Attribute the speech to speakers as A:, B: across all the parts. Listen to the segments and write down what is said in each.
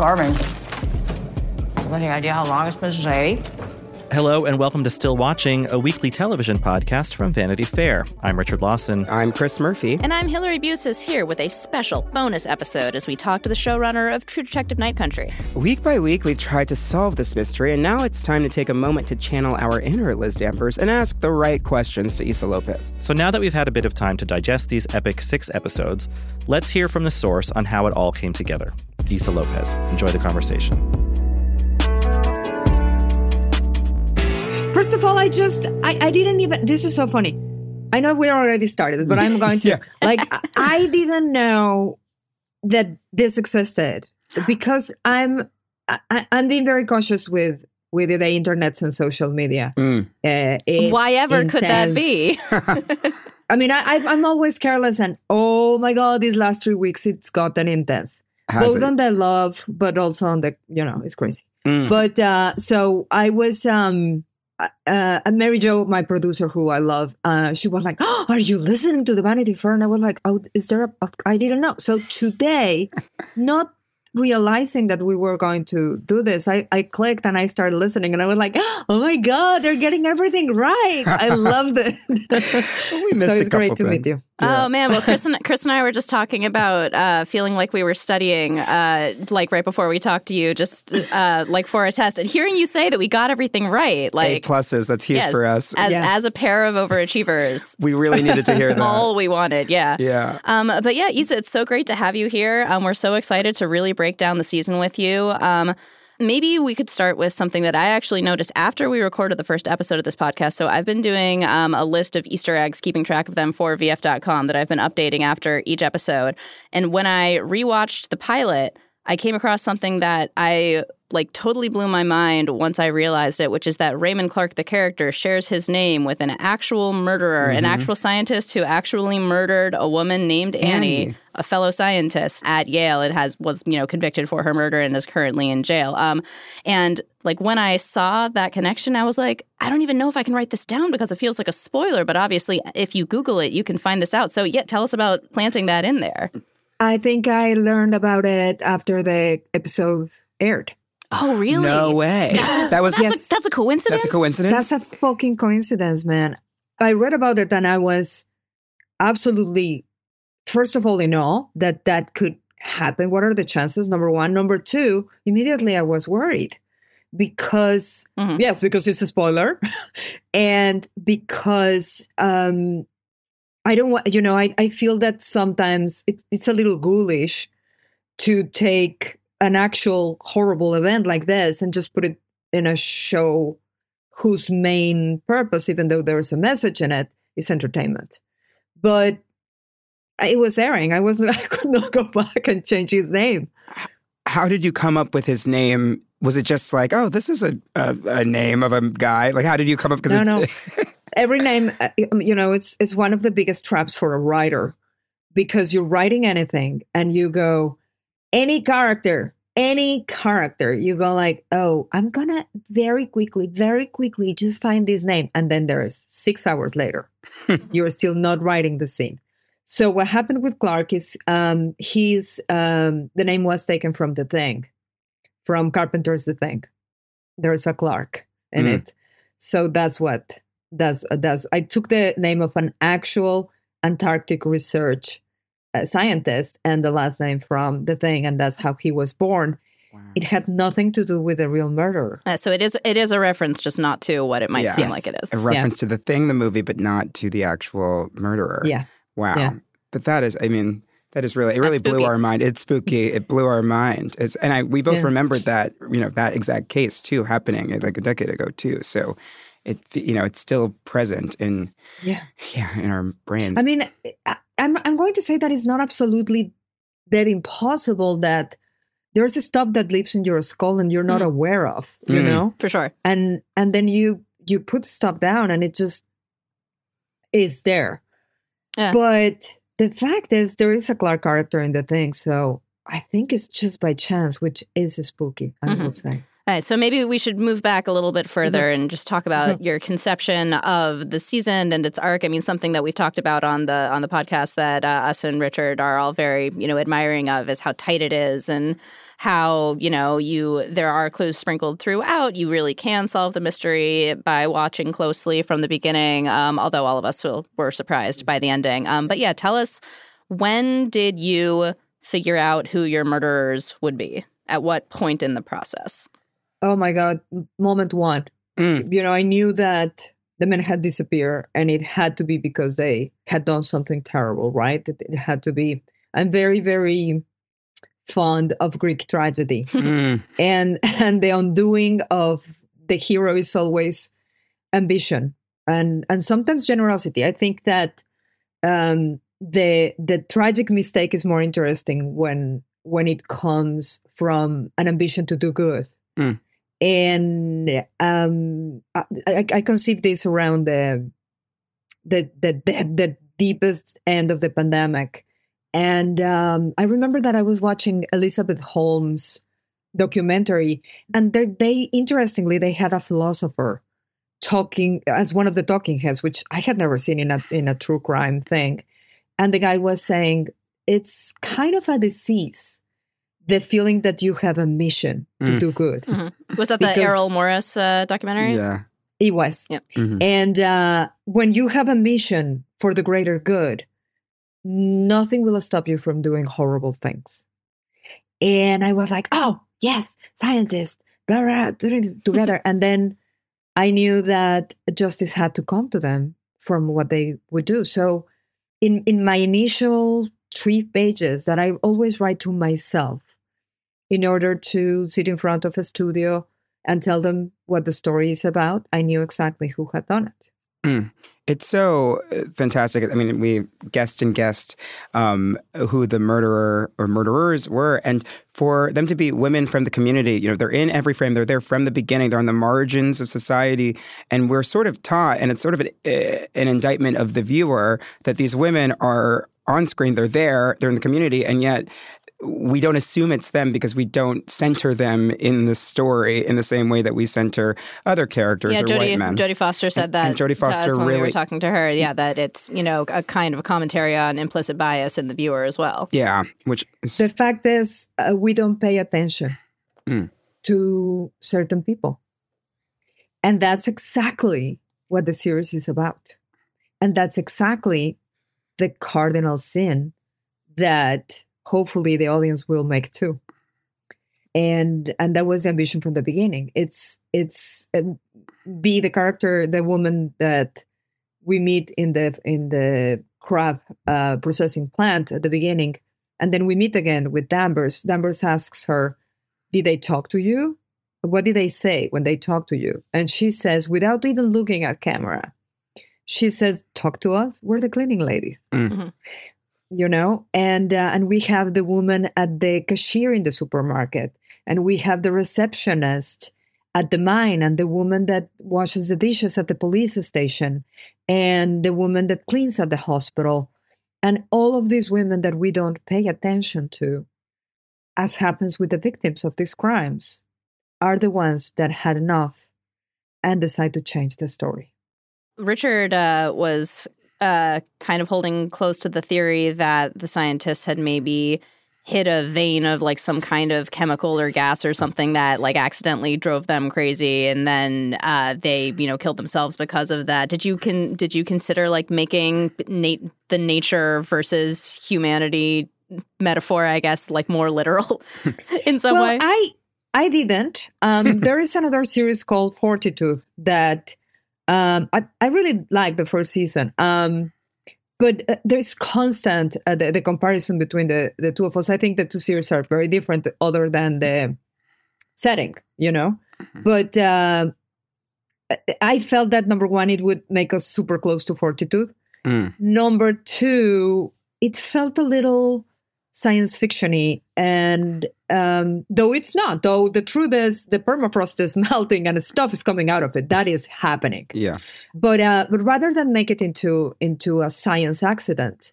A: Starving. Have any idea how long it's been since I ate?
B: Hello and welcome to Still Watching, a weekly television podcast from Vanity Fair. I'm Richard Lawson.
C: I'm Chris Murphy.
D: And I'm Hillary Busis here with a special bonus episode as we talk to the showrunner of True Detective Night Country.
C: Week by week, we've tried to solve this mystery, and now it's time to take a moment to channel our inner Liz Danvers and ask the right questions to Issa López.
B: So now that we've had a bit of time to digest these epic six episodes, let's hear from the source on how it all came together. Issa López. Enjoy the conversation.
E: First of all, I just I, I didn't even this is so funny. I know we already started, but I'm going to
C: Yeah.
E: like I- I didn't know that this existed because I'm I, I'm being very cautious with with the internet and social media.
C: Mm.
E: Uh,
D: Why ever could that be?
E: I mean, I, I- I'm always careless, and oh my god, these last three weeks it's gotten intense. Both
C: it?
E: on the love, but also on the you know it's crazy.
C: Mm.
E: But uh, so I was um uh, uh, Mary Jo, my producer, who I love. Uh, she was like, oh, "Are you listening to the Vanity Fair?" And I was like, "Oh, is there a? I didn't know." So today, not realizing that we were going to do this, I, I clicked and I started listening, and I was like, "Oh my god, they're getting everything right!" I loved it.
C: We missed
E: so
C: a
E: it's great to meet
C: things.
E: You.
D: Oh man, well Chris and Chris and I were just talking about uh, feeling like we were studying, uh, like right before we talked to you, just uh, like for a test, and hearing you say that we got everything right,
C: A
D: like
C: pluses. That's huge
D: yes,
C: for us.
D: as
E: Yeah.
D: as a pair of overachievers.
C: we really needed to hear that.
D: All we wanted, yeah.
C: yeah.
D: Um, but yeah, Issa, it's so great to have you here. Um, we're so excited to really break down the season with you. Um, maybe we could start with something that I actually noticed after we recorded the first episode of this podcast. So I've been doing um, a list of Easter eggs, keeping track of them for VF.com that I've been updating after each episode. And when I rewatched the pilot, I came across something that I like totally blew my mind once I realized it, which is that Raymond Clark, the character, shares his name with an actual murderer, an actual scientist who actually murdered a woman named Annie,
C: Annie.
D: a fellow scientist at Yale, and has was you know convicted for her murder and is currently in jail. Um, and like when I saw that connection, I was like, I don't even know if I can write this down because it feels like a spoiler. But obviously, if you Google it, you can find this out. So yeah, tell us about planting that in there.
E: I think I learned about it after the episode aired.
D: Oh, really?
C: No way. That was
D: That's,
E: Yes.
D: a, that's a coincidence.
C: that's a coincidence.
E: That's a fucking coincidence, man. I read about it and I was absolutely, first of all, in awe that that could happen. What are the chances? Number one. Number two, immediately I was worried because,
D: Mhm.
E: yes, because it's a spoiler and because, um, I don't want, you know, I, I feel that sometimes it's, it's a little ghoulish to take an actual horrible event like this and just put it in a show whose main purpose, even though there's a message in it, is entertainment. But it was airing. I was not, I could not go back and change his name.
C: How did you come up with his name? Was it just like, oh, this is a a, a name of a guy? Like, how did you come up?
E: No, no. Every name, uh, you know, it's it's one of the biggest traps for a writer because you're writing anything and you go any character, any character. You go like, oh, I'm gonna very quickly, very quickly just find this name, and then there's six hours later, you're still not writing the scene. So what happened with Clark is um, he's um, the name was taken from the thing, from Carpenter's The Thing. There's a Clark in
C: Mm.
E: it, so that's what that's that's. I took the name of an actual Antarctic research uh, scientist and the last name from the thing, and that's how he was born. It had nothing to do with a real murderer.
D: Uh, so it is it is a reference, just not to what it might seem like it is.
C: a reference to the thing, the movie, but not to the actual murderer.
E: Yeah.
C: Wow.
E: Yeah.
C: But that is, I mean, that is really, it really blew our mind. It's spooky. It blew our mind. It's, and I, we both
E: Yeah.
C: remembered that, you know, that exact case too happening like a decade ago too. So it, you know, it's still present in,
E: Yeah.
C: yeah, in our brains.
E: I mean, I, I'm I'm going to say that it's not absolutely that impossible that there's a stuff that lives in your skull and you're not aware of, you
C: Mm.
E: know,
D: For sure.
E: and and then you you put stuff down and it just is there.
D: Yeah.
E: But the fact is, there is a Clark character in the thing, so I think it's just by chance, which is spooky. I
D: Mhm.
E: would say.
D: Right, so maybe we should move back a little bit further
E: Mm-hmm.
D: and just talk about your conception of the season and its arc. I mean, something that we've talked about on the on the podcast that uh, us and Richard are all very you know admiring of is how tight it is and how you know you there are clues sprinkled throughout. You really can solve the mystery by watching closely from the beginning. Um, although all of us will, were surprised by the ending. Um, but yeah, tell us when did you figure out who your murderers would be? At what point in the process?
E: Oh my god! Moment one.
C: Mm.
E: You know, I knew that the men had disappeared, and it had to be because they had done something terrible, right? It, it had to be. I'm very, very fond of Greek tragedy,
C: Mm.
E: and and the undoing of the hero is always ambition and and sometimes generosity. I think that um, the the tragic mistake is more interesting when when it comes from an ambition to do good
C: Mm.
E: And um, I, I, this around the the, the the the deepest end of the pandemic, and um, I remember that I was watching Elizabeth Holmes documentary, and they interestingly they had a philosopher talking as one of the talking heads, which I had never seen in a in a true crime thing, and the guy was saying it's kind of a disease. The feeling that you have a mission to
C: Mm.
E: do good.
D: Was that the Errol Morris uh, documentary?
C: Yeah.
E: It was.
D: Yep.
C: Mhm.
E: And uh, when you have a mission for the greater good, nothing will stop you from doing horrible things. And I was like, oh, yes, scientist, blah, blah, doing it together. and then I knew that justice had to come to them from what they would do. So in, in my initial three pages that I always write to myself in order to sit in front of a studio and tell them what the story is about, I knew exactly who had done it.
C: It's so uh, fantastic. I mean, we guessed and guessed um, who the murderer or murderers were, and for them to be women from the community, you know, they're in every frame. They're there from the beginning. They're on the margins of society, and we're sort of taught, and it's sort of an, uh, an indictment of the viewer that these women are on screen. They're there. They're in the community, and yet we don't assume it's them because we don't center them in the story in the same way that we center other characters
D: Yeah,
C: or
D: Jodie,
C: white men.
D: Jodie Foster said
C: And-
D: that
C: and Jodie
D: to us
C: Foster
D: when we were
C: really-
D: talking to her. Yeah, that it's you know a kind of a commentary on implicit bias in the viewer as well.
C: yeah, which is
E: The fact is, uh, we don't pay attention
C: Mm.
E: to certain people. And that's exactly what the series is about. And that's exactly the cardinal sin that hopefully the audience will make too. And and that was the ambition from the beginning. It's it's um, be the character, the woman that we meet in the in the crab uh, processing plant at the beginning, and then we meet again with Danvers. Danvers asks her, "Did they talk to you? What did they say when they talked to you?" And she says, without even looking at camera, she says, "Talk to us. We're the cleaning ladies."
C: Mm.
E: You know, and uh, and we have the woman at the cashier in the supermarket, and we have the receptionist at the mine, and the woman that washes the dishes at the police station, and the woman that cleans at the hospital, and all of these women that we don't pay attention to, as happens with the victims of these crimes, are the ones that had enough and decide to change the story.
D: Richard uh, was uh, kind of holding close to the theory that the scientists had maybe hit a vein of like some kind of chemical or gas or something that like accidentally drove them crazy and then uh, they you know killed themselves because of that did you can did you consider like making nat- the nature versus humanity metaphor i guess like more literal in some
E: well,
D: way
E: I I didn't. Um, there is another series called Fortitude that um, I I really like the first season. Um, but uh, there's constant uh, the, the comparison between the the two of us. I think the two series are very different, other than the setting, you know. But uh, I felt that number one, it would make us super close to Fortitude.
C: Mm.
E: Number two, it felt a little science fictiony. And um, though it's not though the truth is the permafrost is melting and stuff is coming out of it. That is happening.
C: Yeah.
E: but uh, but rather than make it into into a science accident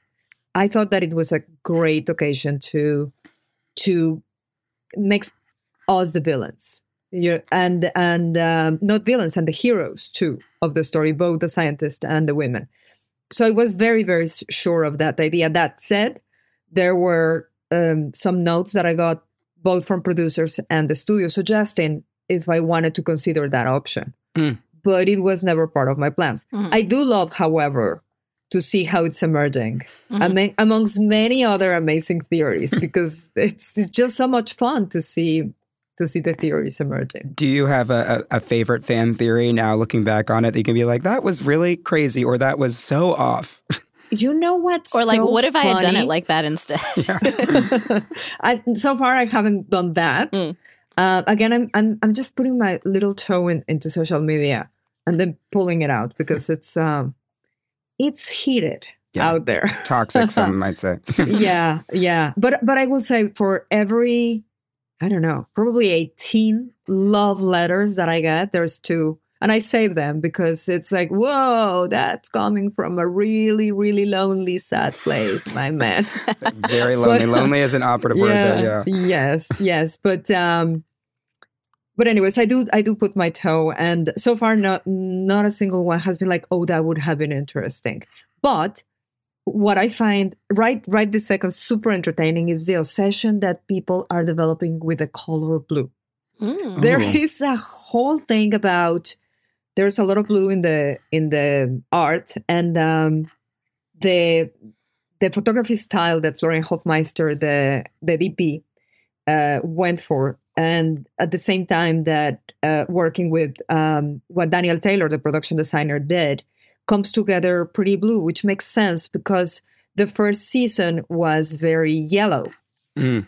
E: i thought that it was a great occasion to to make us the villains. Yeah, and and um, not villains and the heroes too of the story both the scientist and the women. So i was very very sure of that idea. That said there were um, some notes that I got both from producers and the studio suggesting if I wanted to consider that option.
C: Mm.
E: But it was never part of my plans.
D: Mhm.
E: I do love, however, to see how it's emerging
D: Mhm.
E: among, amongst many other amazing theories because it's, it's just so much fun to see to see the theories emerging.
C: Do you have a, a, a favorite fan theory now looking back on it that you can be like, that was really crazy or that was so off?
E: You know what's
D: or like
E: so
D: what if i had done it like that instead
E: I, so far, I haven't done that.
D: Mm.
E: Uh, again, I'm, I'm I'm just putting my little toe in, into social media and then pulling it out because it's um it's heated
C: Yeah.
E: out there.
C: Toxic, some might say.
E: yeah, yeah. But but I will say for every I don't know, probably 18 love letters that I get, there's two. And I save them because it's like, whoa, that's coming from a really, really lonely, sad place, my man.
C: Very lonely.
E: But-
C: lonely is an operative word there, yeah.
E: Yes, yes. But um but anyways, I do I do put my toe and so far not not a single one has been like, oh, that would have been interesting. But what I find right right this second super entertaining is the obsession that people are developing with the color blue.
D: Mm.
E: There
C: Ooh.
E: is a whole thing about there's a lot of blue in the in the art. And um the the photography style that Florian Hoffmeister, the the DP, uh, went for, and at the same time that uh, working with um, what Daniel Taylor, the production designer, did, comes together pretty blue, which makes sense because the first season was very yellow.
C: Mm.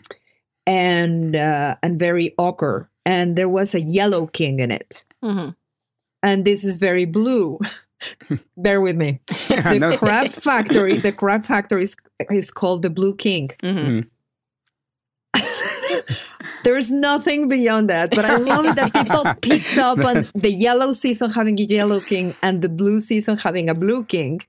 E: and uh, and very ochre, and there was a yellow king in it,
D: Mhm.
E: And this is very blue. Bear with me. The
C: No-
E: crab factory, the crab factory is, is called the Blue King.
D: Mhm.
E: There's nothing beyond that, but I love it that people picked up on the yellow season having a yellow king and the blue season having a blue king.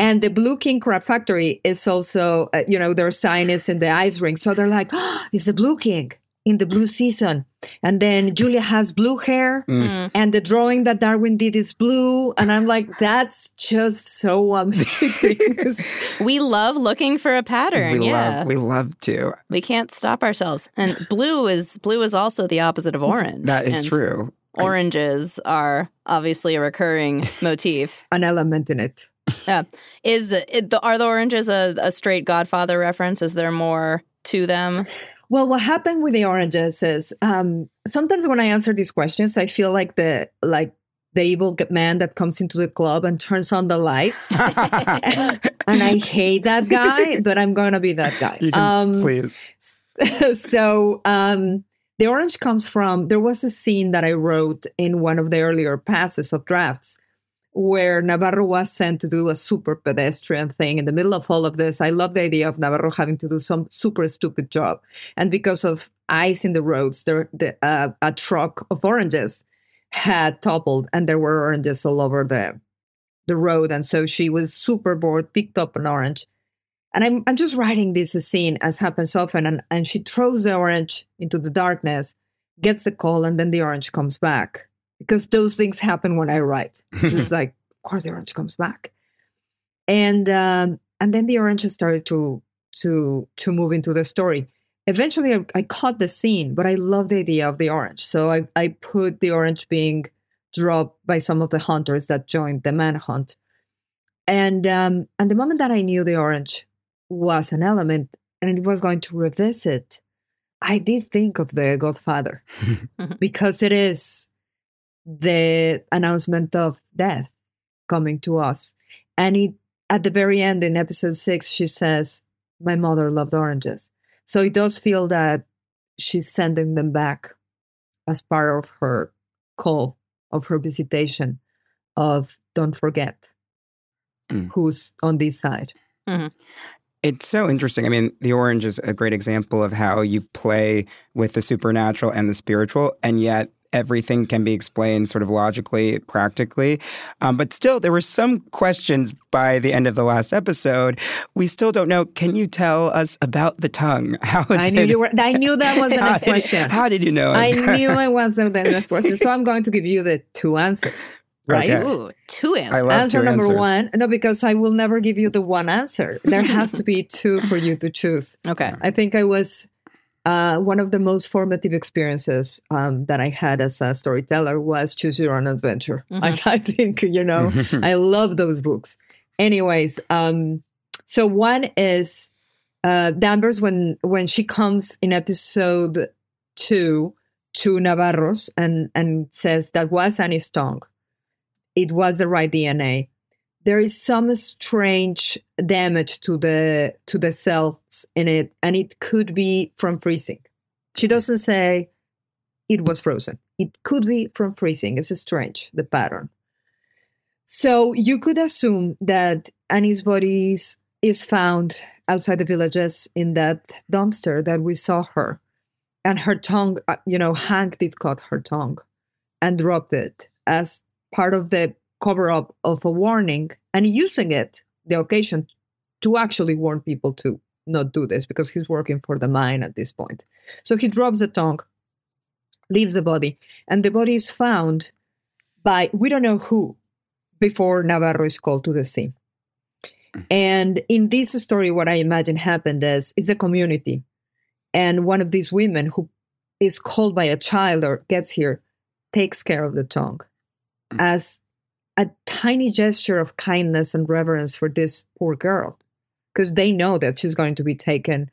E: And the Blue King Crab Factory is also, uh, you know, their sign is in the ice rink. So they're like, oh, it's the Blue King in the blue season. And then Julia has blue hair
D: Mm.
E: and the drawing that Darwin did is blue. And I'm like, that's just so amazing.
D: we love looking for a pattern
C: we
D: yeah
C: love we love to.
D: we can't stop ourselves and blue is blue is also the opposite of orange
C: That is
D: And
C: true.
D: oranges are obviously a recurring motif
E: An element in it.
D: yeah is it, the, are the oranges a, a straight godfather reference is there more to them
E: Well, what happened with the oranges is um, sometimes when I answer these questions, I feel like the like the evil man that comes into the club and turns on the lights, and I hate that guy, but I'm gonna be that guy.
C: Can,
E: Um,
C: please.
E: so um, the orange comes from there was a scene that I wrote in one of the earlier passes of drafts where Navarro was sent to do a super pedestrian thing in the middle of all of this. I love the idea of Navarro having to do some super stupid job. And because of ice in the roads, there, the, uh, a truck of oranges had toppled and there were oranges all over the, the road. And so she was super bored, picked up an orange. And I'm, I'm just writing this scene as happens often. And, and she throws the orange into the darkness, gets a call, and then the orange comes back because those things happen when I write. It's just like, of course, the orange comes back, and um, and then the orange started to to to move into the story. Eventually, I, I caught the scene, but I love the idea of the orange, so I I put the orange being dropped by some of the hunters that joined the manhunt, and um, and the moment that I knew the orange was an element and it was going to revisit, I did think of the Godfather because it is the announcement of death coming to us. And it, at the very end in episode six, she says, My mother loved oranges. So it does feel that she's sending them back as part of her call, of her visitation, of don't forget
C: Mm.
E: who's on this side.
C: It's so interesting. I mean, the orange is a great example of how you play with the supernatural and the spiritual, and yet everything can be explained sort of logically, practically. Um, but still, there were some questions by the end of the last episode. We still don't know. Can you tell us about the tongue? How
E: I knew you were. I knew that was the next
C: did-
E: question.
C: How did you know?
E: I knew it was the next question. So I'm going to give you the two answers. Right?
C: Okay.
D: Ooh, two
C: I
D: answers.
C: love
E: answer
C: two
E: number
C: answers.
E: one no because i will never give you the one answer there has to be two for you to choose
D: Okay.
E: i think i was uh, one of the most formative experiences um, that i had as a storyteller was choose your own adventure. I, I think you know i love those books. Anyways um, so one is uh, danvers when when she comes in episode two to navarros and and says that was annie's tongue it was the right DNA. There is some strange damage to the to the cells in it, and it could be from freezing. She doesn't say it was frozen. It could be from freezing. It's strange the pattern. So you could assume that Annie's body is- found outside the villages in that dumpster that we saw her, and her tongue, uh, you know, Hank did cut her tongue and dropped it as part of the cover up of a warning and using it, the occasion, to actually warn people to not do this because he's working for the mine at this point. So he drops the tongue, leaves the body, and the body is found by we don't know who before Navarro is called to the scene. Mm-hmm. And in this story, what I imagine happened is is a community, and one of these women who is called by a child or gets here takes care of the tongue mm. as a tiny gesture of kindness and reverence for this poor girl because they know that she's going to be taken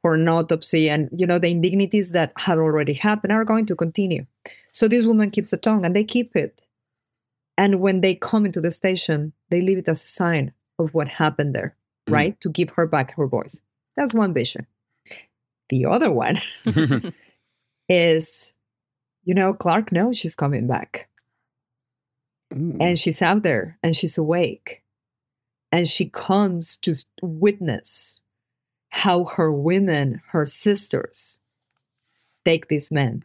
E: for an autopsy and you know the indignities that had already happened are going to continue. So this woman keeps the tongue and they keep it. And when they come into the station they leave it as a sign of what happened there
C: Mm.
E: right? To give her back her voice. That's one vision. The other one is you know clark knows she's coming back And mm. she's out there and she's awake. And she comes to witness how her women her sisters take these men.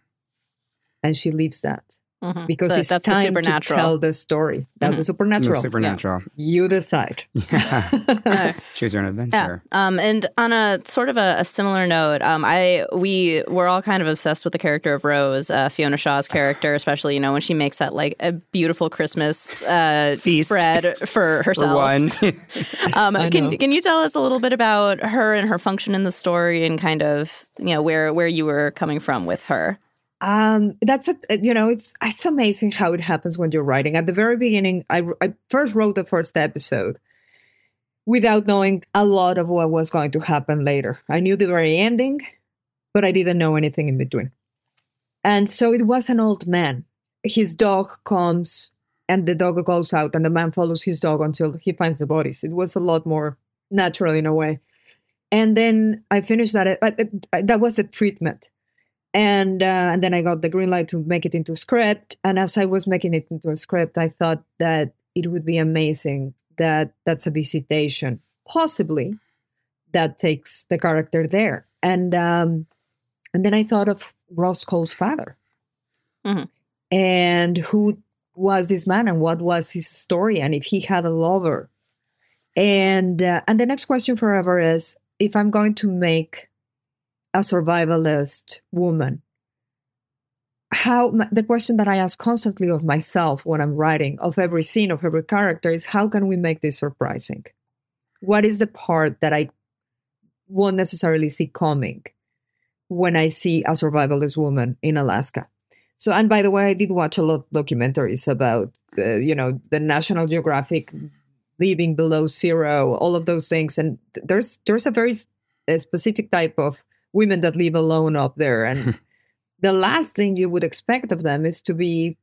E: And she leaves that
D: Mhm.
E: because
D: So
E: it's
D: that's the
E: time to
D: supernatural.
E: tell the story that's the
C: The
E: supernatural
C: supernatural.
E: you decide
C: Yeah. Choose your own
D: Yeah.
C: adventure.
D: Um, and on a sort of a, a similar note, um, I we were all kind of obsessed with the character of Rose, uh, Fiona Shaw's character, especially you know when she makes that like a beautiful Christmas uh,
C: Feast.
D: spread for
C: For
D: herself.
C: one.
D: Um, can
E: know.
D: can you tell us a little bit about her and her function in the story and kind of you know where where you were coming from with her?
E: Um, that's a you know it's it's amazing how it happens when you're writing. At the very beginning, I I first wrote the first episode without knowing a lot of what was going to happen later. I knew the very ending, but I didn't know anything in between. And so it was an old man. His dog comes and the dog goes out and the man follows his dog until he finds the bodies. It was a lot more natural in a way. And then I finished that. But that was a treatment and uh, and then I got the green light to make it into script. And as I was making it into a script, I thought that it would be amazing that that's a visitation, possibly that takes the character there. And um, and then I thought of Rust Cohle's father,
D: Mhm.
E: and who was this man, and what was his story, and if he had a lover. And uh, and the next question forever is if I'm going to make a survivalist woman, how the question that I ask constantly of myself when I'm writing of every scene of every character is how can we make this surprising? What is the part that I won't necessarily see coming when I see a survivalist woman in Alaska? So, and by the way, I did watch a lot of documentaries about, uh, you know, the National Geographic living below zero, all of those things, and there's there's a very a specific type of women that live alone up there, and the last thing you would expect of them is to be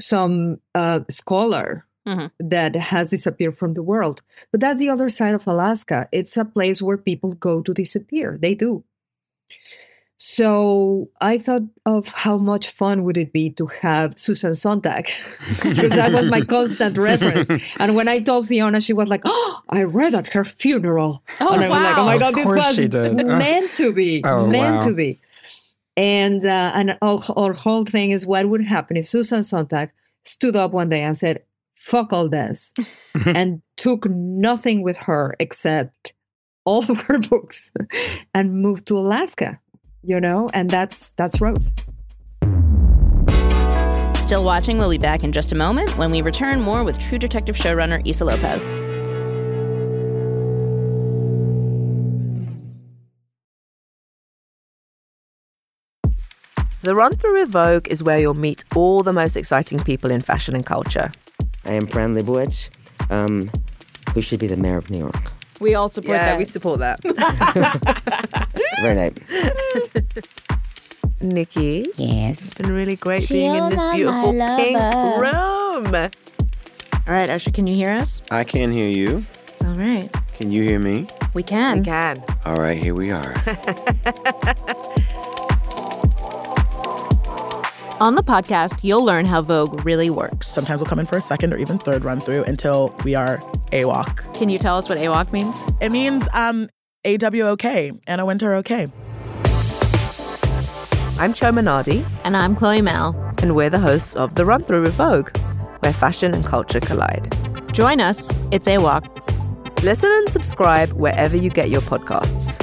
E: some uh, scholar
D: Mhm.
E: that has disappeared from the world. But that's the other side of Alaska. It's a place where people go to disappear. They do. So I thought of how much fun would it be to have Susan Sontag, because that was my constant reference. And when I told Fiona, she was like, "Oh, I read at her funeral."
D: Oh,
E: and I was like, "Oh my
D: wow.
E: god, this was meant to be,
C: Oh,
E: meant
C: wow.
E: to be." And uh, and our, our whole thing is what would happen if Susan Sontag stood up one day and said, "Fuck all this," and took nothing with her except all of her books and moved to Alaska. You know, and that's that's Rose.
D: Still watching, we'll be back in just a moment when we return more with True Detective showrunner Issa López.
F: The Run Through with Vogue is where you'll meet all the most exciting people in fashion and culture.
G: I am Fran Lebowitz, um, who should be the mayor of New York.
H: We all support that.
F: we support that.
G: Very nice.
F: Nikki,
I: Yes.
F: it's been really great being in this
I: Sheila, my
F: beautiful pink
I: lover.
F: room.
H: All right, Usher, can you hear us?
J: I can hear you.
H: All right.
J: Can you hear me?
H: We can.
F: We can.
J: All right, here we are.
H: On the podcast, you'll learn how Vogue really works.
K: Sometimes we'll come in for a second or even third run through until we are AWOC.
H: Can you tell us what AWOC means?
K: It means um AWOK, Anna Wintour okay.
F: I'm Chioma Nnadi,
H: And I'm Chloe Malle.
F: and we're the hosts of The Run Through with Vogue, where fashion and culture collide.
H: Join us. It's AWOC.
F: Listen and subscribe wherever you get your podcasts.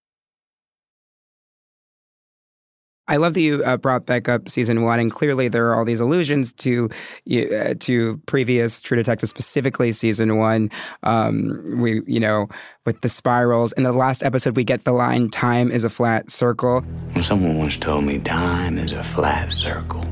C: I love that you uh, brought back up season one, and clearly there are all these allusions to uh, to previous True Detective, specifically season one. Um, we, you know, with the spirals. In the last episode, we get the line "Time is a flat circle."
L: Someone once told me time is a flat circle.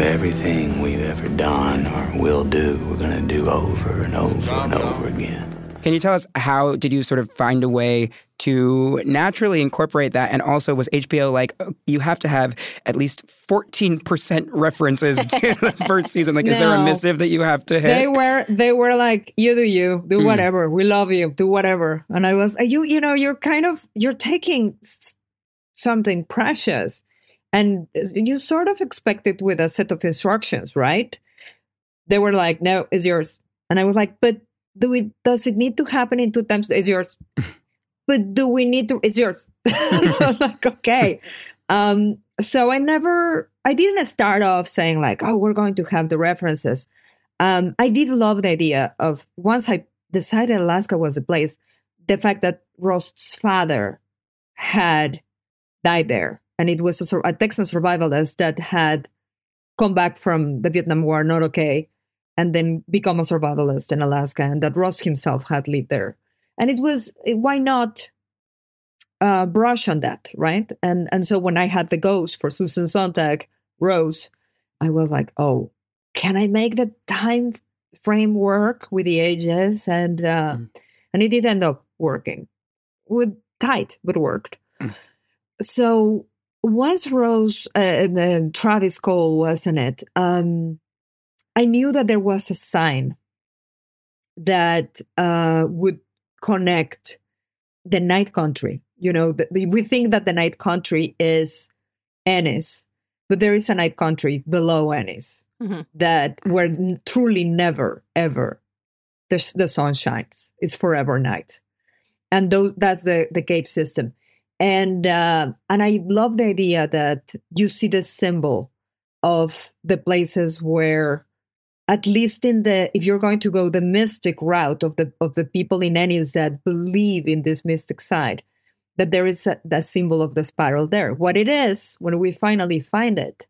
L: Everything we've ever done or will do, we're going to do over and over and over again.
C: Can you tell us how did you sort of find a way to naturally incorporate that? And also, was HBO like oh, you have to have at least fourteen percent references to the first season? Like, is there a missive that you have to hit?
E: They were they were like, you do you, do
C: Mm.
E: whatever. We love you, do whatever. And I was, you you know, you're kind of you're taking something precious, and you sort of expect it with a set of instructions, right? They were like, no, it's yours, and I was like, but do we? Does it need to happen in two times? It's yours. but do we need to? It's yours. Like, okay. Um, so I never, I didn't start off saying like, oh, we're going to have the references. Um, I did love the idea of once I decided Alaska was a place, the fact that Rust's father had died there, and it was a, a Texan survivalist that had come back from the Vietnam War, not okay, and then become a survivalist in Alaska, and that Rust himself had lived there. And it was why not uh, brush on that, right? And and so when I had the ghost for Susan Sontag Rose, I was like, oh, can I make the time frame work with the ages? And uh, and it did end up working, with tight, but worked. So once Rose, uh, uh, Travis Cohle was in it, um, I knew that there was a sign that uh, would connect the night country. You know, the, we think that the night country is Ennis, but there is a night country below Ennis
D: Mm-hmm.
E: that where n- truly never ever the, the sun shines. It's forever night, and those, that's the the cave system. And uh, and I love the idea that you see the symbol of the places where at least in the if you're going to go the mystic route of the of the people in Ennis that believe in this mystic side, that there is a, that symbol of the spiral there. What it is, when we finally find it,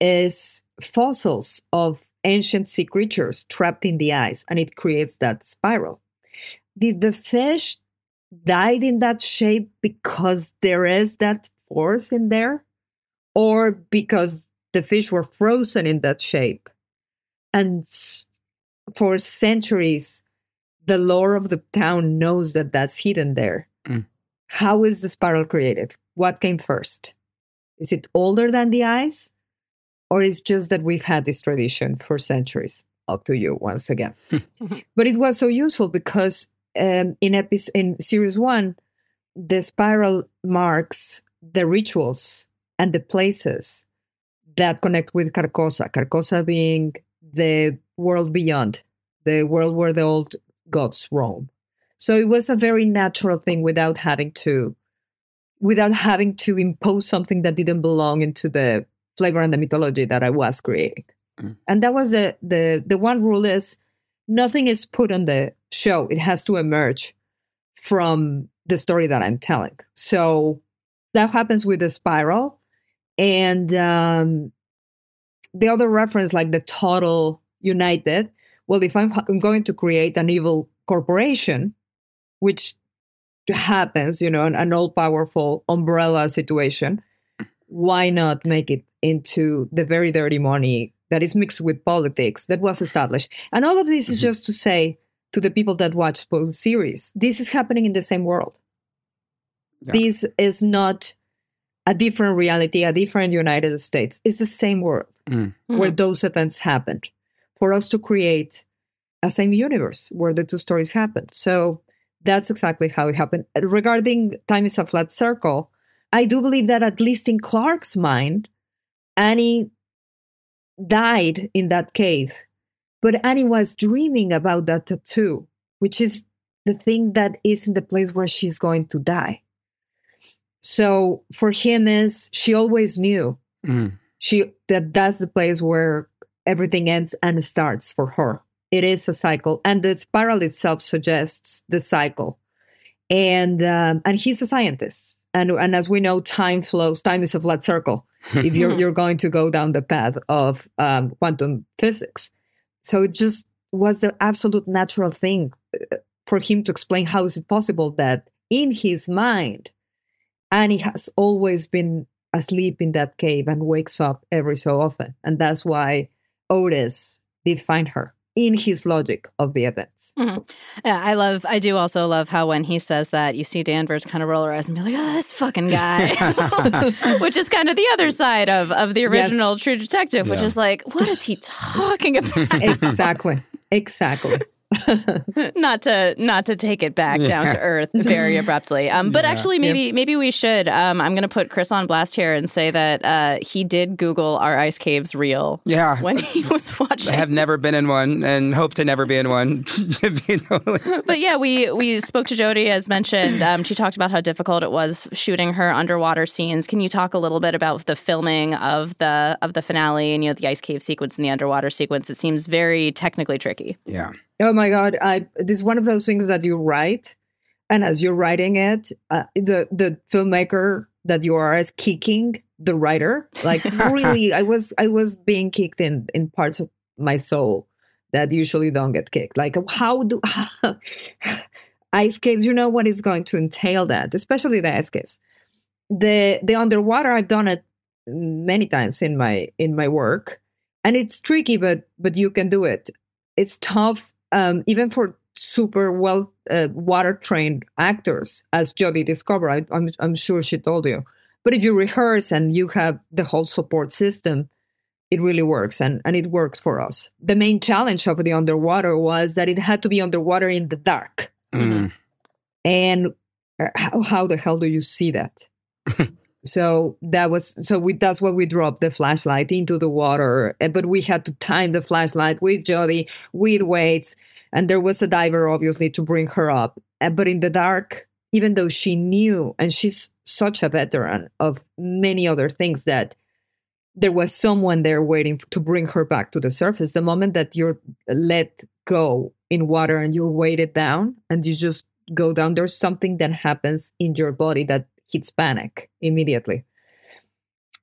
E: is fossils of ancient sea creatures trapped in the ice, and it creates that spiral. Did the fish died in that shape because there is that force in there, or because the fish were frozen in that shape? And for centuries, the lore of the town knows that that's hidden there.
C: Mm.
E: How is the spiral created? What came first? Is it older than the ice? Or is it just that we've had this tradition for centuries? Up to you once again. but it was so useful because um, in episode in series one, the spiral marks the rituals and the places that connect with Carcosa. Carcosa being the world beyond, the world where the old gods roam. So it was a very natural thing without having to without having to impose something that didn't belong into the flavor and the mythology that I was creating. And that was the the the one rule is nothing is put on the show. It has to emerge from the story that I'm telling. So that happens with the spiral. And um, the other reference, like the Tuttle United, well, if I'm, I'm going to create an evil corporation, which happens, you know, an, an all powerful umbrella situation, why not make it into the very dirty money that is mixed with politics that was established? And all of this is mm-hmm. just to say to the people that watch both series, this is happening in the same world. This is not a different reality, a different United States. It's the same world
C: Mm.
E: where those events happened for us to create a same universe where the two stories happened. So that's exactly how it happened. Regarding time is a flat circle, I do believe that at least in Clark's mind, Annie died in that cave, but Annie was dreaming about that tattoo, which is the thing that is in the place where she's going to die. So for him is she always knew
C: Mm.
E: She that that's the place where everything ends and starts for her. It is a cycle and the spiral itself suggests the cycle. And um, and he's a scientist. And and as we know time flows time is a flat circle. If you're you're going to go down the path of um, quantum physics. So it just was the absolute natural thing uh, for him to explain how is it possible that in his mind Annie has always been asleep in that cave and wakes up every so often. And that's why Otis did find her in his logic of the events.
D: Mhm. Yeah, I love. I do also love how when he says that, you see Danvers kind of roll her eyes and be like, "Oh, this fucking guy," which is kind of the other side of of the
E: Yes.
D: original True Detective, which
E: Yeah.
D: is like, what is he talking about?
E: exactly. Exactly.
D: not to not to take it back down to earth very abruptly. Um, but
E: Yeah.
D: actually, maybe maybe we should. Um, I'm going to put Chris on blast here and say that uh, he did Google "Are ice caves real?"
C: Yeah.
D: when he was watching.
C: I have never been in one and hope to never be in one. to be totally-
D: but yeah, we we spoke to Jodie as mentioned. Um, she talked about how difficult it was shooting her underwater scenes. Can you talk a little bit about the filming of the of the finale and you know the ice cave sequence and the underwater sequence? It seems very technically tricky.
C: yeah.
E: Oh my God. I, this is one of those things that you write. And as you're writing it, uh, the, the filmmaker that you are is kicking the writer. Like really, I was, I was being kicked in, in parts of my soul that usually don't get kicked. Like how do, ice caves, you know what is going to entail that, especially the ice caves. The, the underwater, I've done it many times in my in my work, and it's tricky, but but you can do it. It's tough, um, even for super well uh, water trained actors, as Jodie discovered. I, I'm I'm sure she told you. But if you rehearse and you have the whole support system, it really works and, and it worked for us. The main challenge of the underwater was that it had to be underwater in the dark.
C: Mm.
E: And uh, how, how the hell do you see that? so that was so we that's what we dropped the flashlight into the water uh, but we had to time the flashlight with Jodie with weights and there was a diver obviously to bring her up. Uh, but in the dark even though she knew and she's such a veteran of many other things that there was someone there waiting to bring her back to the surface the moment that you're let go in water and you're weighted down and you just go down there's something that happens in your body that hits panic immediately.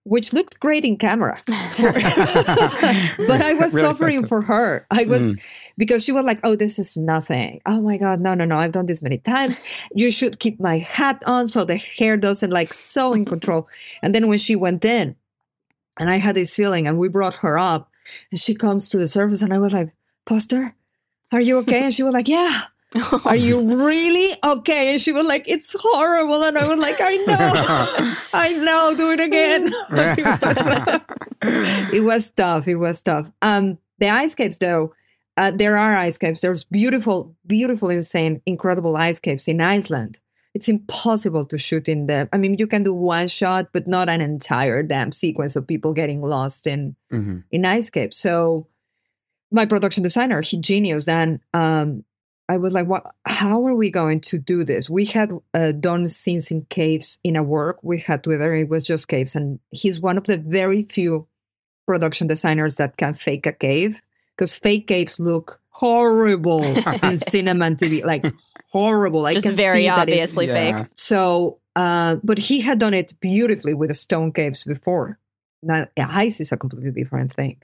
E: Which looked great in camera. But i was
I: Really
E: suffering
I: effective.
E: for her. I was
I: Mm.
E: because she was like oh this is nothing. Oh my god no no no i've done this many times. You should keep my hat on so the hair doesn't like so in control. And then when she went in and i had this feeling and we brought her up and she comes to the surface and i was like foster are you okay? And she was like yeah are you really? Okay. And she was like it's horrible. And i was like i know. I know. Do it again. It was tough. It was tough. Um the ice caves though uh, there are ice caves there's beautiful beautiful insane incredible ice caves in iceland. It's impossible to shoot in them. I mean you can do one shot but not an entire damn sequence of people getting lost in
C: Mhm.
E: in ice caves so my production designer he genius. Then um i was like what how are we going to do this? We had uh, done scenes in caves in a work. We had twitter it was just caves and he's one of the very few production designers that can fake a cave because fake caves look horrible in cinema and tv like horrible. I
D: Just
E: can
D: very
E: see that it's-
D: obviously fake. Yeah.
E: so uh but he had done it beautifully with the stone caves before. Now ice is a completely different thing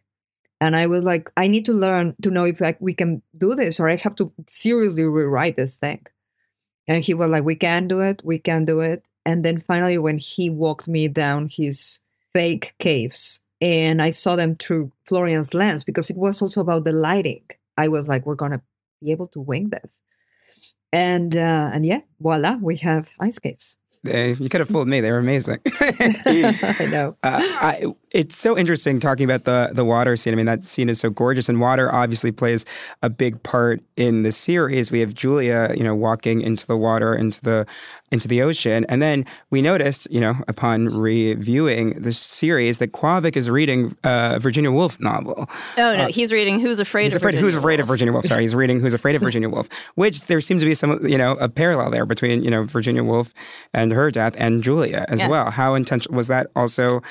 E: and I was like, I need to learn to know if like we can do this, or I have to seriously rewrite this thing. And he was like, We can do it, we can do it. And then finally, when he walked me down his fake caves, and I saw them through Florian's lens because it was also about the lighting. I was like, We're gonna be able to wing this. And uh, and yeah, voila, we have ice caves.
C: They, you could have fooled me. They were amazing.
E: I know.
C: Uh, I, it's so interesting talking about the the water scene. I mean, that scene is so gorgeous, and water obviously plays a big part in the series. We have Julia, you know, walking into the water, into the into the ocean, and then we noticed, you know, upon reviewing the series, that Qavvik is reading a Virginia Woolf novel.
D: Oh no,
C: Uh,
D: he's reading Who's Afraid
C: He's
D: of
C: afraid.
D: Virginia
C: Who's afraid of
D: Woolf.
C: Virginia Woolf? Sorry, he's reading Who's Afraid of Virginia Woolf, which there seems to be some, you know, a parallel there between you know Virginia Woolf and her death and Julia as
D: Yeah.
C: well. How intentional was that? Also,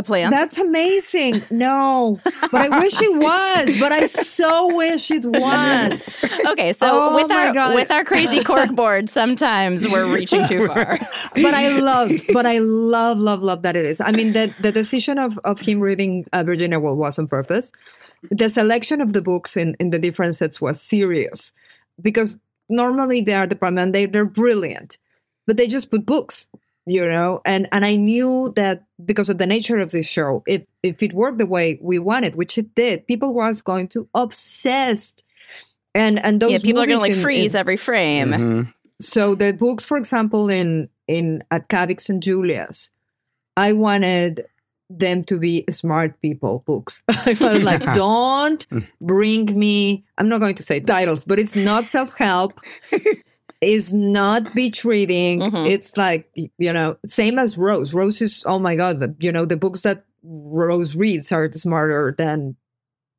D: A play on
E: That's amazing. No, but I wish it was. But I so wish it was.
D: Okay, so
E: Oh
D: with our
E: God.
D: with our crazy cork board, sometimes we're reaching too far.
E: but I love, but I love, love, love that it is. I mean, the the decision of of him reading uh, Virginia Woolf was on purpose. The selection of the books in in the different sets was serious because normally they are the prime and they they're brilliant, but they just put books, you know. And and I knew that because of the nature of this show, if if it worked the way we wanted, which it did, people was going to obsessed. And and those
D: yeah, people are gonna like
E: in-
D: freeze
E: in-
D: every frame. Mm-hmm.
E: so the books for example in in at Qavvik's and Julia's I wanted them to be smart people books I was like don't mm. bring me I'm not going to say titles but it's not self-help it's not beach reading it's like you know same as Rose Rose is oh my god the, you know the books that Rose reads are smarter than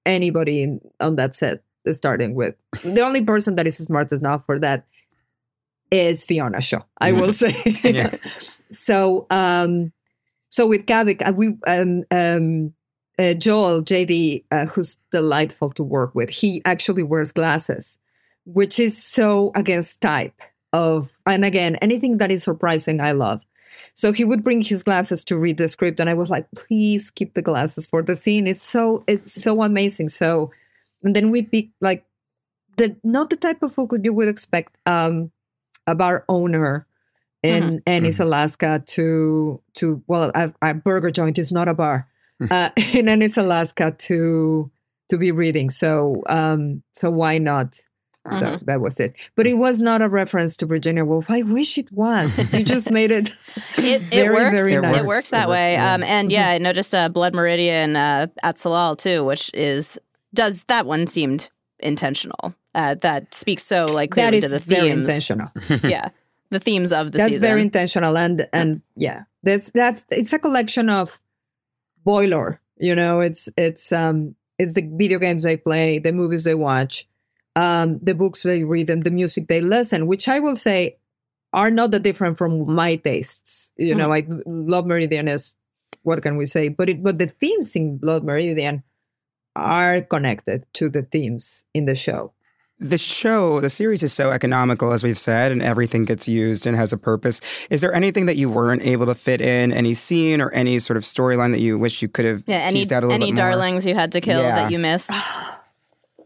E: anybody in, on that set starting with the only person that is smart enough for that is Fiona Shaw. I will say.
C: Yeah.
E: so, um, so with Qavvik, uh, we um, um, uh, Joel JD, uh, who's delightful to work with. He actually wears glasses, which is so against type of. And again, anything that is surprising, I love. So he would bring his glasses to read the script, and I was like, "Please keep the glasses for the scene. It's so it's so amazing." So, and then we'd be like the not the type of book you would expect um, a bar owner in Ennis, Alaska to to well, a, a burger joint is not a bar uh, in Ennis, Alaska to to be reading. So um, so why not? So
D: Mhm.
E: that was it. But it was not a reference to Virginia Woolf. I wish it was. You just made it.
D: It, it
E: very,
D: works.
E: very
D: It,
E: nice.
D: works that way. Um, and yeah, I noticed uh, Blood Meridian uh, at Salal too, which is does that one seemed intentional. Uh, that speaks so like
E: That
D: clearly
E: is
D: to the
E: very intentional.
D: yeah, the themes of the
E: that's
D: season.
E: very intentional and and yeah that's that's it's a collection of boiler you know it's it's um it's the video games they play the movies they watch um the books they read and the music they listen which i will say are not that different from my tastes you know i love meridian as what can we say but it but the themes in blood meridian are connected to the themes in the show
C: The show, the series is so economical, as we've said, and everything gets used and has a purpose. Is there anything that you weren't able to fit in, any scene or any sort of storyline that you wish you could have
D: yeah, any
C: teased out a little
D: any
C: bit more?
D: darlings you had to kill
C: Yeah.
D: that you missed.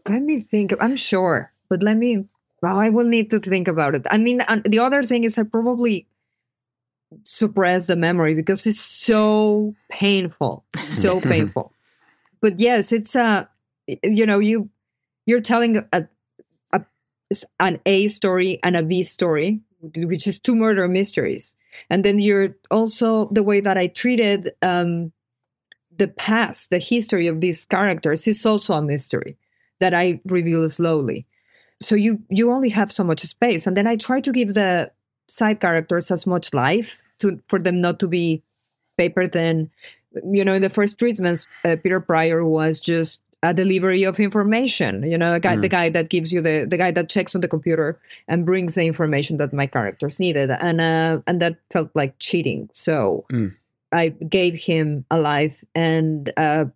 E: Let me think. I'm sure, but let me. Well, I will need to think about it. I mean, and the other thing is, I probably suppress the memory because it's so painful, so painful. But yes, it's a. You know, you you're telling a, a an A story and a B story, which is two murder mysteries, and then you're also the way that I treated um, the past, the history of these characters is also a mystery that I reveal slowly. So you you only have so much space, and then I try to give the side characters as much life to for them not to be paper thin. You know, in the first treatments, uh, Peter Prior was just a delivery of information. You know, a guy, the guy that gives you the the guy that checks on the computer and brings the information that my characters needed, and uh, and that felt like cheating. So I gave him a life and a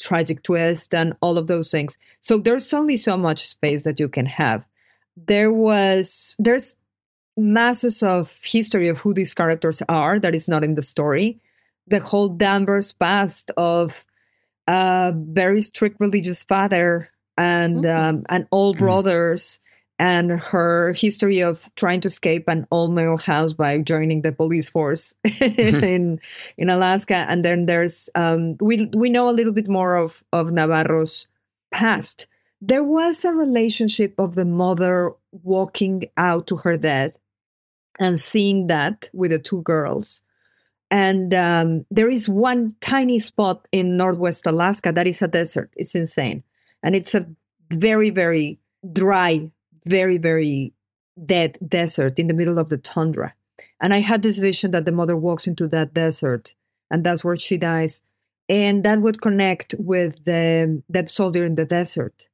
E: tragic twist and all of those things. So there's only so much space that you can have. There was there's masses of history of who these characters are that is not in the story. The whole Danvers past of a very strict religious father and um, and all brothers and her history of trying to escape an old male house by joining the police force in in Alaska. And then there's um, we we know a little bit more of of Navarro's past. There was a relationship of the mother walking out to her death and seeing that with the two girls. And um, there is one tiny spot in Northwest Alaska that is a desert. It's insane. And it's a very, very dry, very, very dead desert in the middle of the tundra. And I had this vision that the mother walks into that desert and that's where she dies. And that would connect with the that soldier in the desert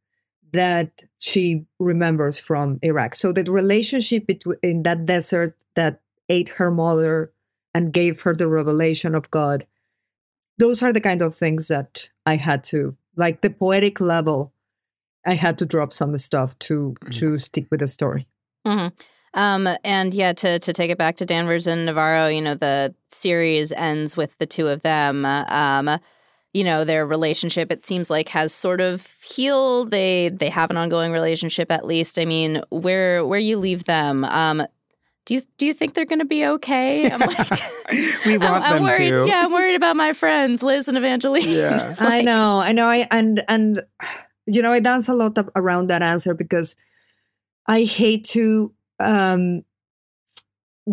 E: that she remembers from Iraq. So the relationship between in that desert that ate her mother and gave her the revelation of God. Those are the kind of things that I had to like the poetic level. I had to drop some stuff to to stick with the story.
D: hmm Um, and yeah, to to take it back to Danvers and Navarro, you know, the series ends with the two of them. Um, you know, their relationship it seems like has sort of healed. They they have an ongoing relationship at least. I mean, where where you leave them, um, do you do you think they're going to be okay? I'm like,
C: we want
D: I'm, I'm
C: them
D: worried.
C: to.
D: Yeah, I'm worried about my friends Liz and Evangeline.
C: Yeah.
E: I know, I know, I and and you know, I dance a lot of, around that answer because I hate to um,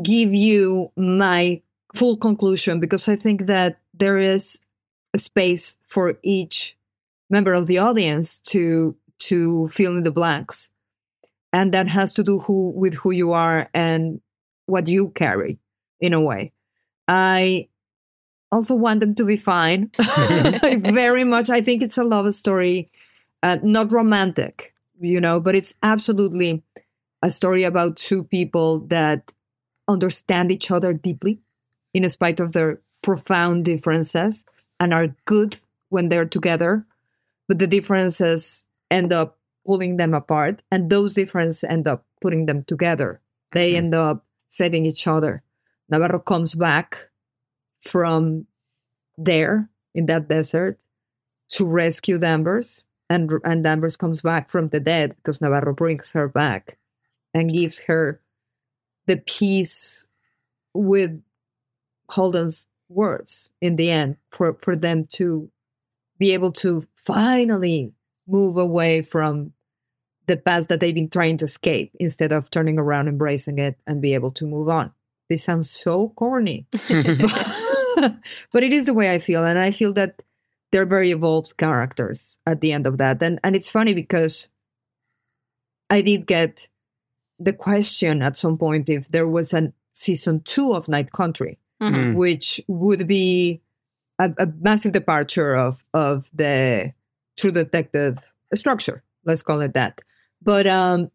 E: give you my full conclusion because I think that there is a space for each member of the audience to to fill in the blanks, and that has to do who with who you are and what you carry in a way. I also want them to be fine. Very much. I think it's a love story, uh, not romantic, you know, but it's absolutely a story about two people that understand each other deeply, in spite of their profound differences, and are good when they're together. But the differences end up pulling them apart, and those differences end up putting them together. They end up saving each other. Navarro comes back from there in that desert to rescue Danvers, and and Danvers comes back from the dead because Navarro brings her back and gives her the peace with Holden's words in the end for, for them to be able to finally move away from the past that they've been trying to escape instead of turning around, embracing it, and be able to move on. This sounds so corny, but it is the way I feel, and I feel that they're very evolved characters at the end of that. And and it's funny because I did get the question at some point if there was a season two of Night Country,
D: Mhm.
E: which would be a, a massive departure of of the True Detective structure. Let's call it that. But um,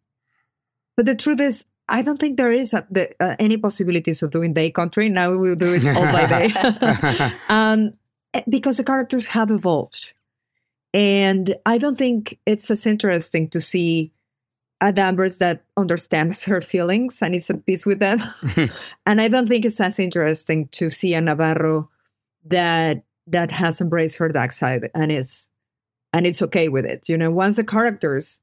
E: but the truth is, I don't think there is a, the, uh, any possibilities of doing Day Country. Now we will do it all by day, um, Eh, because the characters have evolved, and I don't think it's as interesting to see a Danvers that understands her feelings and is at peace with them. Hmm. and I don't think it's as interesting to see a Navarro that that has embraced her dark side and is and it's okay with it. You know, once the characters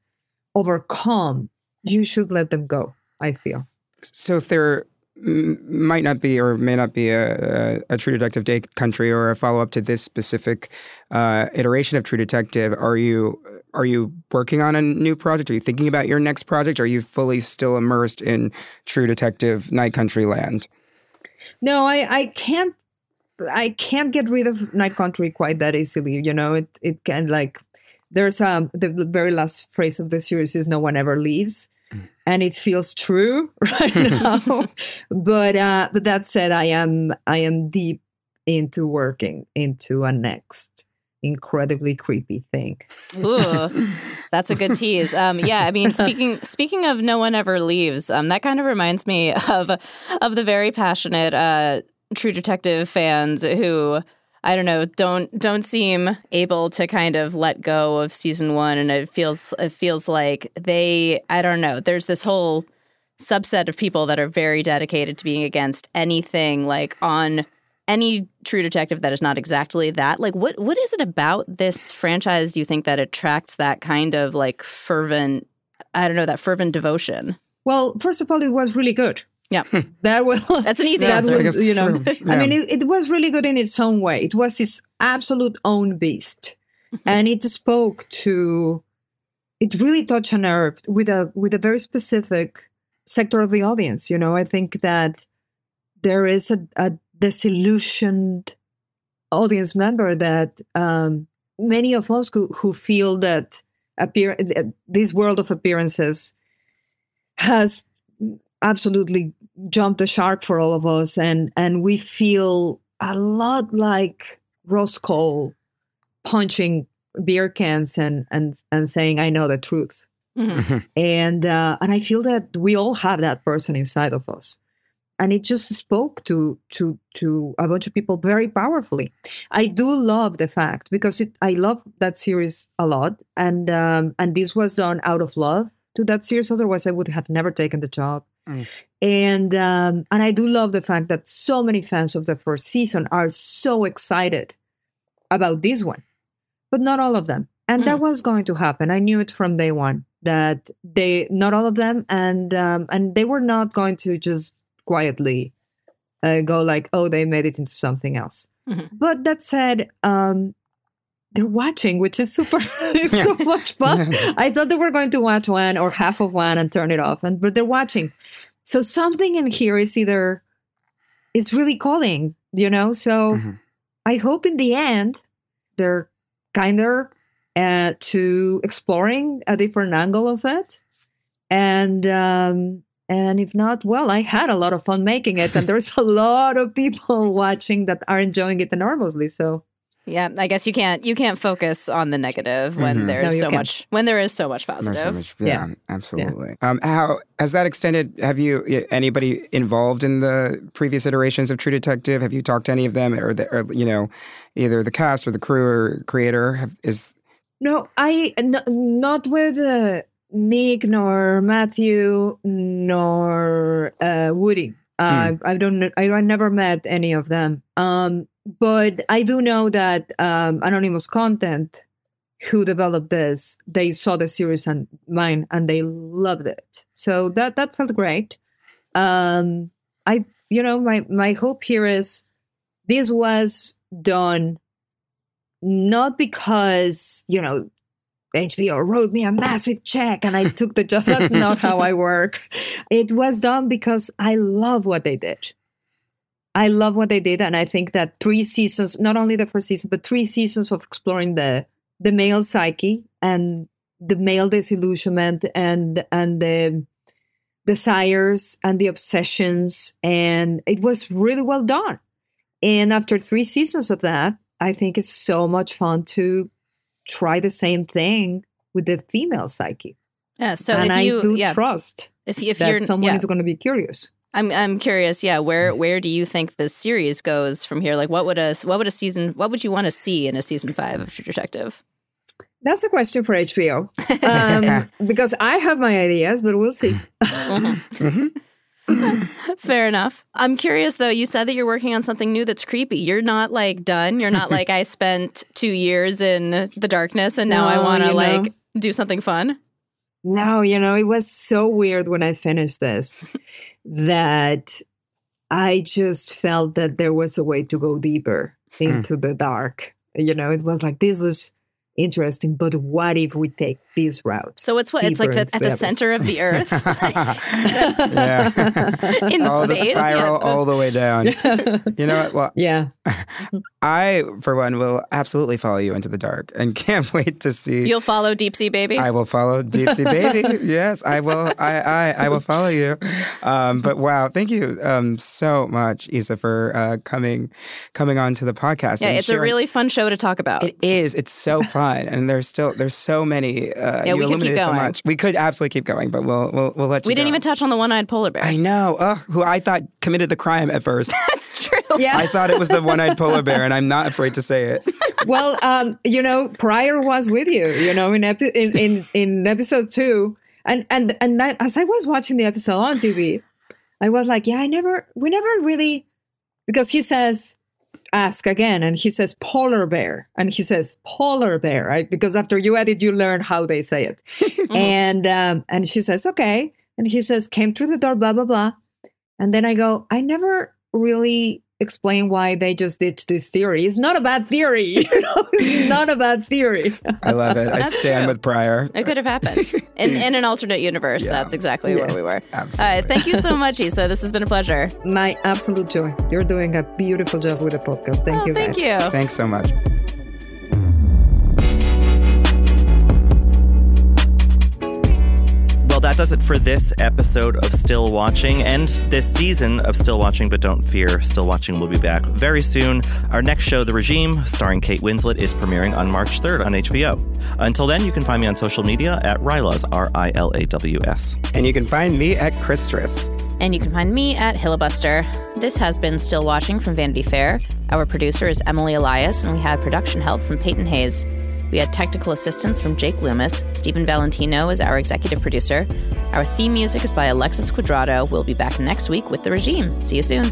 E: overcome, you should let them go. I feel.
C: So if there m- might not be or may not be a, a, a True Detective Day Country or a follow up to this specific uh, iteration of True Detective, are you are you working on a new project? Are you thinking about your next project? Are you fully still immersed in True Detective Night Country land?
E: No, I I can't I can't get rid of Night Country quite that easily. You know, it it can like there's um the very last phrase of the series is no one ever leaves. And it feels true right now. but uh but that said, I am I am deep into working into a next incredibly creepy thing.
D: Ooh, that's a good tease. Um, yeah, I mean, speaking speaking of no one ever leaves, um, that kind of reminds me of of the very passionate uh, True Detective fans who I don't know don't don't seem able to kind of let go of season one, and it feels it feels like they I don't know. There's this whole subset of people that are very dedicated to being against anything like on any true detective that is not exactly that like what what is it about this franchise do you think that attracts that kind of like fervent i don't know that fervent devotion
E: Well, first of all, it was really good.
D: Yeah
E: That was
D: that's an easy
E: that
D: answer
E: was, you know,
C: true.
E: I mean, it, it was really good in its own way. It was its absolute own beast, and it spoke to. It really touched a nerve with a with a very specific sector of the audience. You know, I think that there is a, a disillusioned audience member that um, many of us who, who feel that appear this world of appearances has absolutely jumped the shark for all of us and and we feel a lot like Rust Cohle punching beer cans and and and saying I know the truth.
D: Mhm.
E: And uh, and I feel that we all have that person inside of us. And it just spoke to to to a bunch of people very powerfully. I do love the fact because it, I love that series a lot, and um, and this was done out of love to that series. Otherwise, I would have never taken the job.
C: Mm.
E: And um, and I do love the fact that so many fans of the first season are so excited about this one, but not all of them. And that was going to happen. I knew it from day one that they not all of them, and um, and they were not going to just quietly uh, go like, oh, they made it into something else.
D: Mhm.
E: But that said, um, they're watching, which is super, it's so much fun. I thought they were going to watch one or half of one and turn it off, and but they're watching. So something in here is either is really calling, you know. So
C: Mhm.
E: I hope in the end they're kinder uh, to exploring a different angle of it, and um, and if not, well, I had a lot of fun making it, and there's a lot of people watching that are enjoying it enormously. So
D: yeah i guess you can't you can't focus on the negative when
C: Mhm.
D: there's
E: No,
D: so
E: can't.
D: much when there is so much
C: There's so
D: positive
C: much- yeah,
E: Yeah.
C: absolutely. Um, how has that extended? Have you anybody involved in the previous iterations of True Detective? Have you talked to any of them, or, the, or you know, either the cast or the crew or creator? Have, is
E: No, I n- not with uh, Nick nor Matthew nor uh, Woody. Uh, I don't. kn- I, I never met any of them. Um, but I do know that um, Anonymous Content, who developed this, they saw the series and mine, and they loved it. So that that felt great. Um, I you know, my my hope here is this was done not because you know HBO wrote me a massive check and I took the job. That's not how I work. It was done because I love what they did. I love what they did, and I think that three seasons, not only the first season, but three seasons of exploring the the male psyche and the male disillusionment and and the desires and the obsessions, and it was really well done. And after three seasons of that, I think it's so much fun to try the same thing with the female psyche.
D: Yeah. So
E: and
D: if you
E: I do
D: yeah,
E: trust
D: if if
E: that
D: you're
E: someone
D: yeah.
E: is going to be curious.
D: I'm I'm curious, yeah. Where where do you think this series goes from here? Like, what would a what would a season what would you want to see in a season five of True Detective?
E: That's a question for HBO um, because I have my ideas, but we'll see. Mm-hmm. Mm-hmm. Mm-hmm.
D: Fair enough. I'm curious though. You said that you're working on something new that's creepy. You're not like done. You're not like I spent two years in the darkness and now I want to
E: you know.
D: like do something fun.
E: No, you know, it was so weird when I finished this that I just felt that there was a way to go deeper hmm. into the dark. You know, it was like this was interesting, but what if we take this route?
D: So it's what it's like
E: deeper
D: the, at the center of the earth
C: yeah.
D: in
C: all the spiral
D: Yeah,
C: all the way down. you know what? Well,
E: yeah.
C: I, for one, will absolutely follow you into the dark and can't wait to see.
D: You'll follow Deep Sea Baby.
C: I will follow Deep Sea Baby. yes, I will. I, I, I will follow you. Um, but wow, thank you um, so much, Issa, for uh, coming coming on to the podcast.
D: yeah,
C: and
D: it's a really fun show to talk about.
C: It is. It's so fun, and there's still there's so many. Uh,
D: Yeah,
C: you
D: we could keep
C: illuminated so
D: going.
C: much. We could absolutely keep going, but we'll we'll, we'll let you.
D: we didn't
C: go.
D: even touch on the one-eyed polar bear.
C: I know. Ugh, who I thought committed the crime at first.
D: That's true.
E: Yeah.
C: I thought it was the one-eyed polar bear, and I'm not afraid to say it.
E: well, um, you know, Prior was with you, you know, in epi- in, in in episode two, and and and that, as I was watching the episode on TV, I was like, yeah, I never, we never really, because he says, ask again, and he says polar bear, and he says polar bear, right? Because after you edit, you learn how they say it, and um, and she says, okay, and he says, came through the door, blah blah blah, and then I go, I never really explain why they just ditched this theory. It's not a bad theory. You know? it's not a bad theory.
C: I love it. I
D: That's
C: stand
D: true.
C: with Prior.
D: It could have happened in, in an alternate universe.
C: Yeah.
D: That's exactly
E: Yeah.
D: where we were.
C: Absolutely.
D: All right, thank you so much, Issa. This has been a pleasure.
E: My absolute joy. You're doing a beautiful job with the podcast. Thank
D: oh,
E: you.
D: thank
E: guys.
D: you.
C: Thanks so much.
B: Well, that does it for this episode of Still Watching and this season of Still Watching, but don't fear, Still Watching will be back very soon. Our next show, The Regime, starring Kate Winslet, is premiering on March 3rd on HBO. Until then, you can find me on social media at Rylaws, R I L A W S.
C: And you can find me at Christress.
D: And you can find me at Hillabuster. This has been Still Watching from Vanity Fair. Our producer is Emily Elias, and we had production help from Peyton Hayes. We had technical assistance from Jake Loomis. Stephen Valentino is our executive producer. Our theme music is by Alexis Quadrado. We'll be back next week with The Regime. See you soon.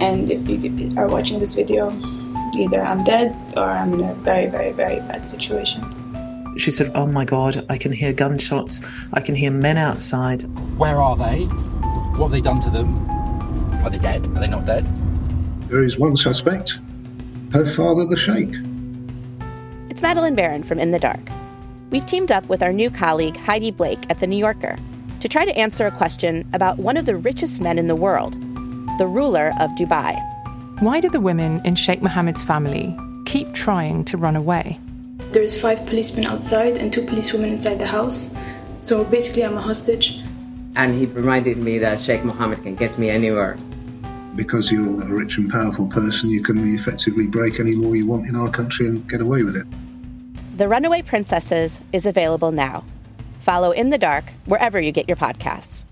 I: And if you are watching this video, either I'm dead or I'm in a very, very, very bad situation.
M: She said, Oh my God, I can hear gunshots. I can hear men outside.
N: Where are they? What have they done to them? Are they dead? Are they not dead?
O: There is one suspect, her father, the Sheikh.
P: It's Madeleine Baran from In the Dark. We've teamed up with our new colleague Heidi Blake at The New Yorker to try to answer a question about one of the richest men in the world, the ruler of Dubai.
Q: Why do the women in Sheikh Mohammed's family keep trying to run away?
I: There's five policemen outside and two policewomen inside the house. So basically, I'm a hostage.
R: And he reminded me that Sheikh Mohammed can get me anywhere.
O: Because you're a rich and powerful person, you can effectively break any law you want in our country and get away with it.
P: The Runaway Princesses is available now. Follow In the Dark wherever you get your podcasts.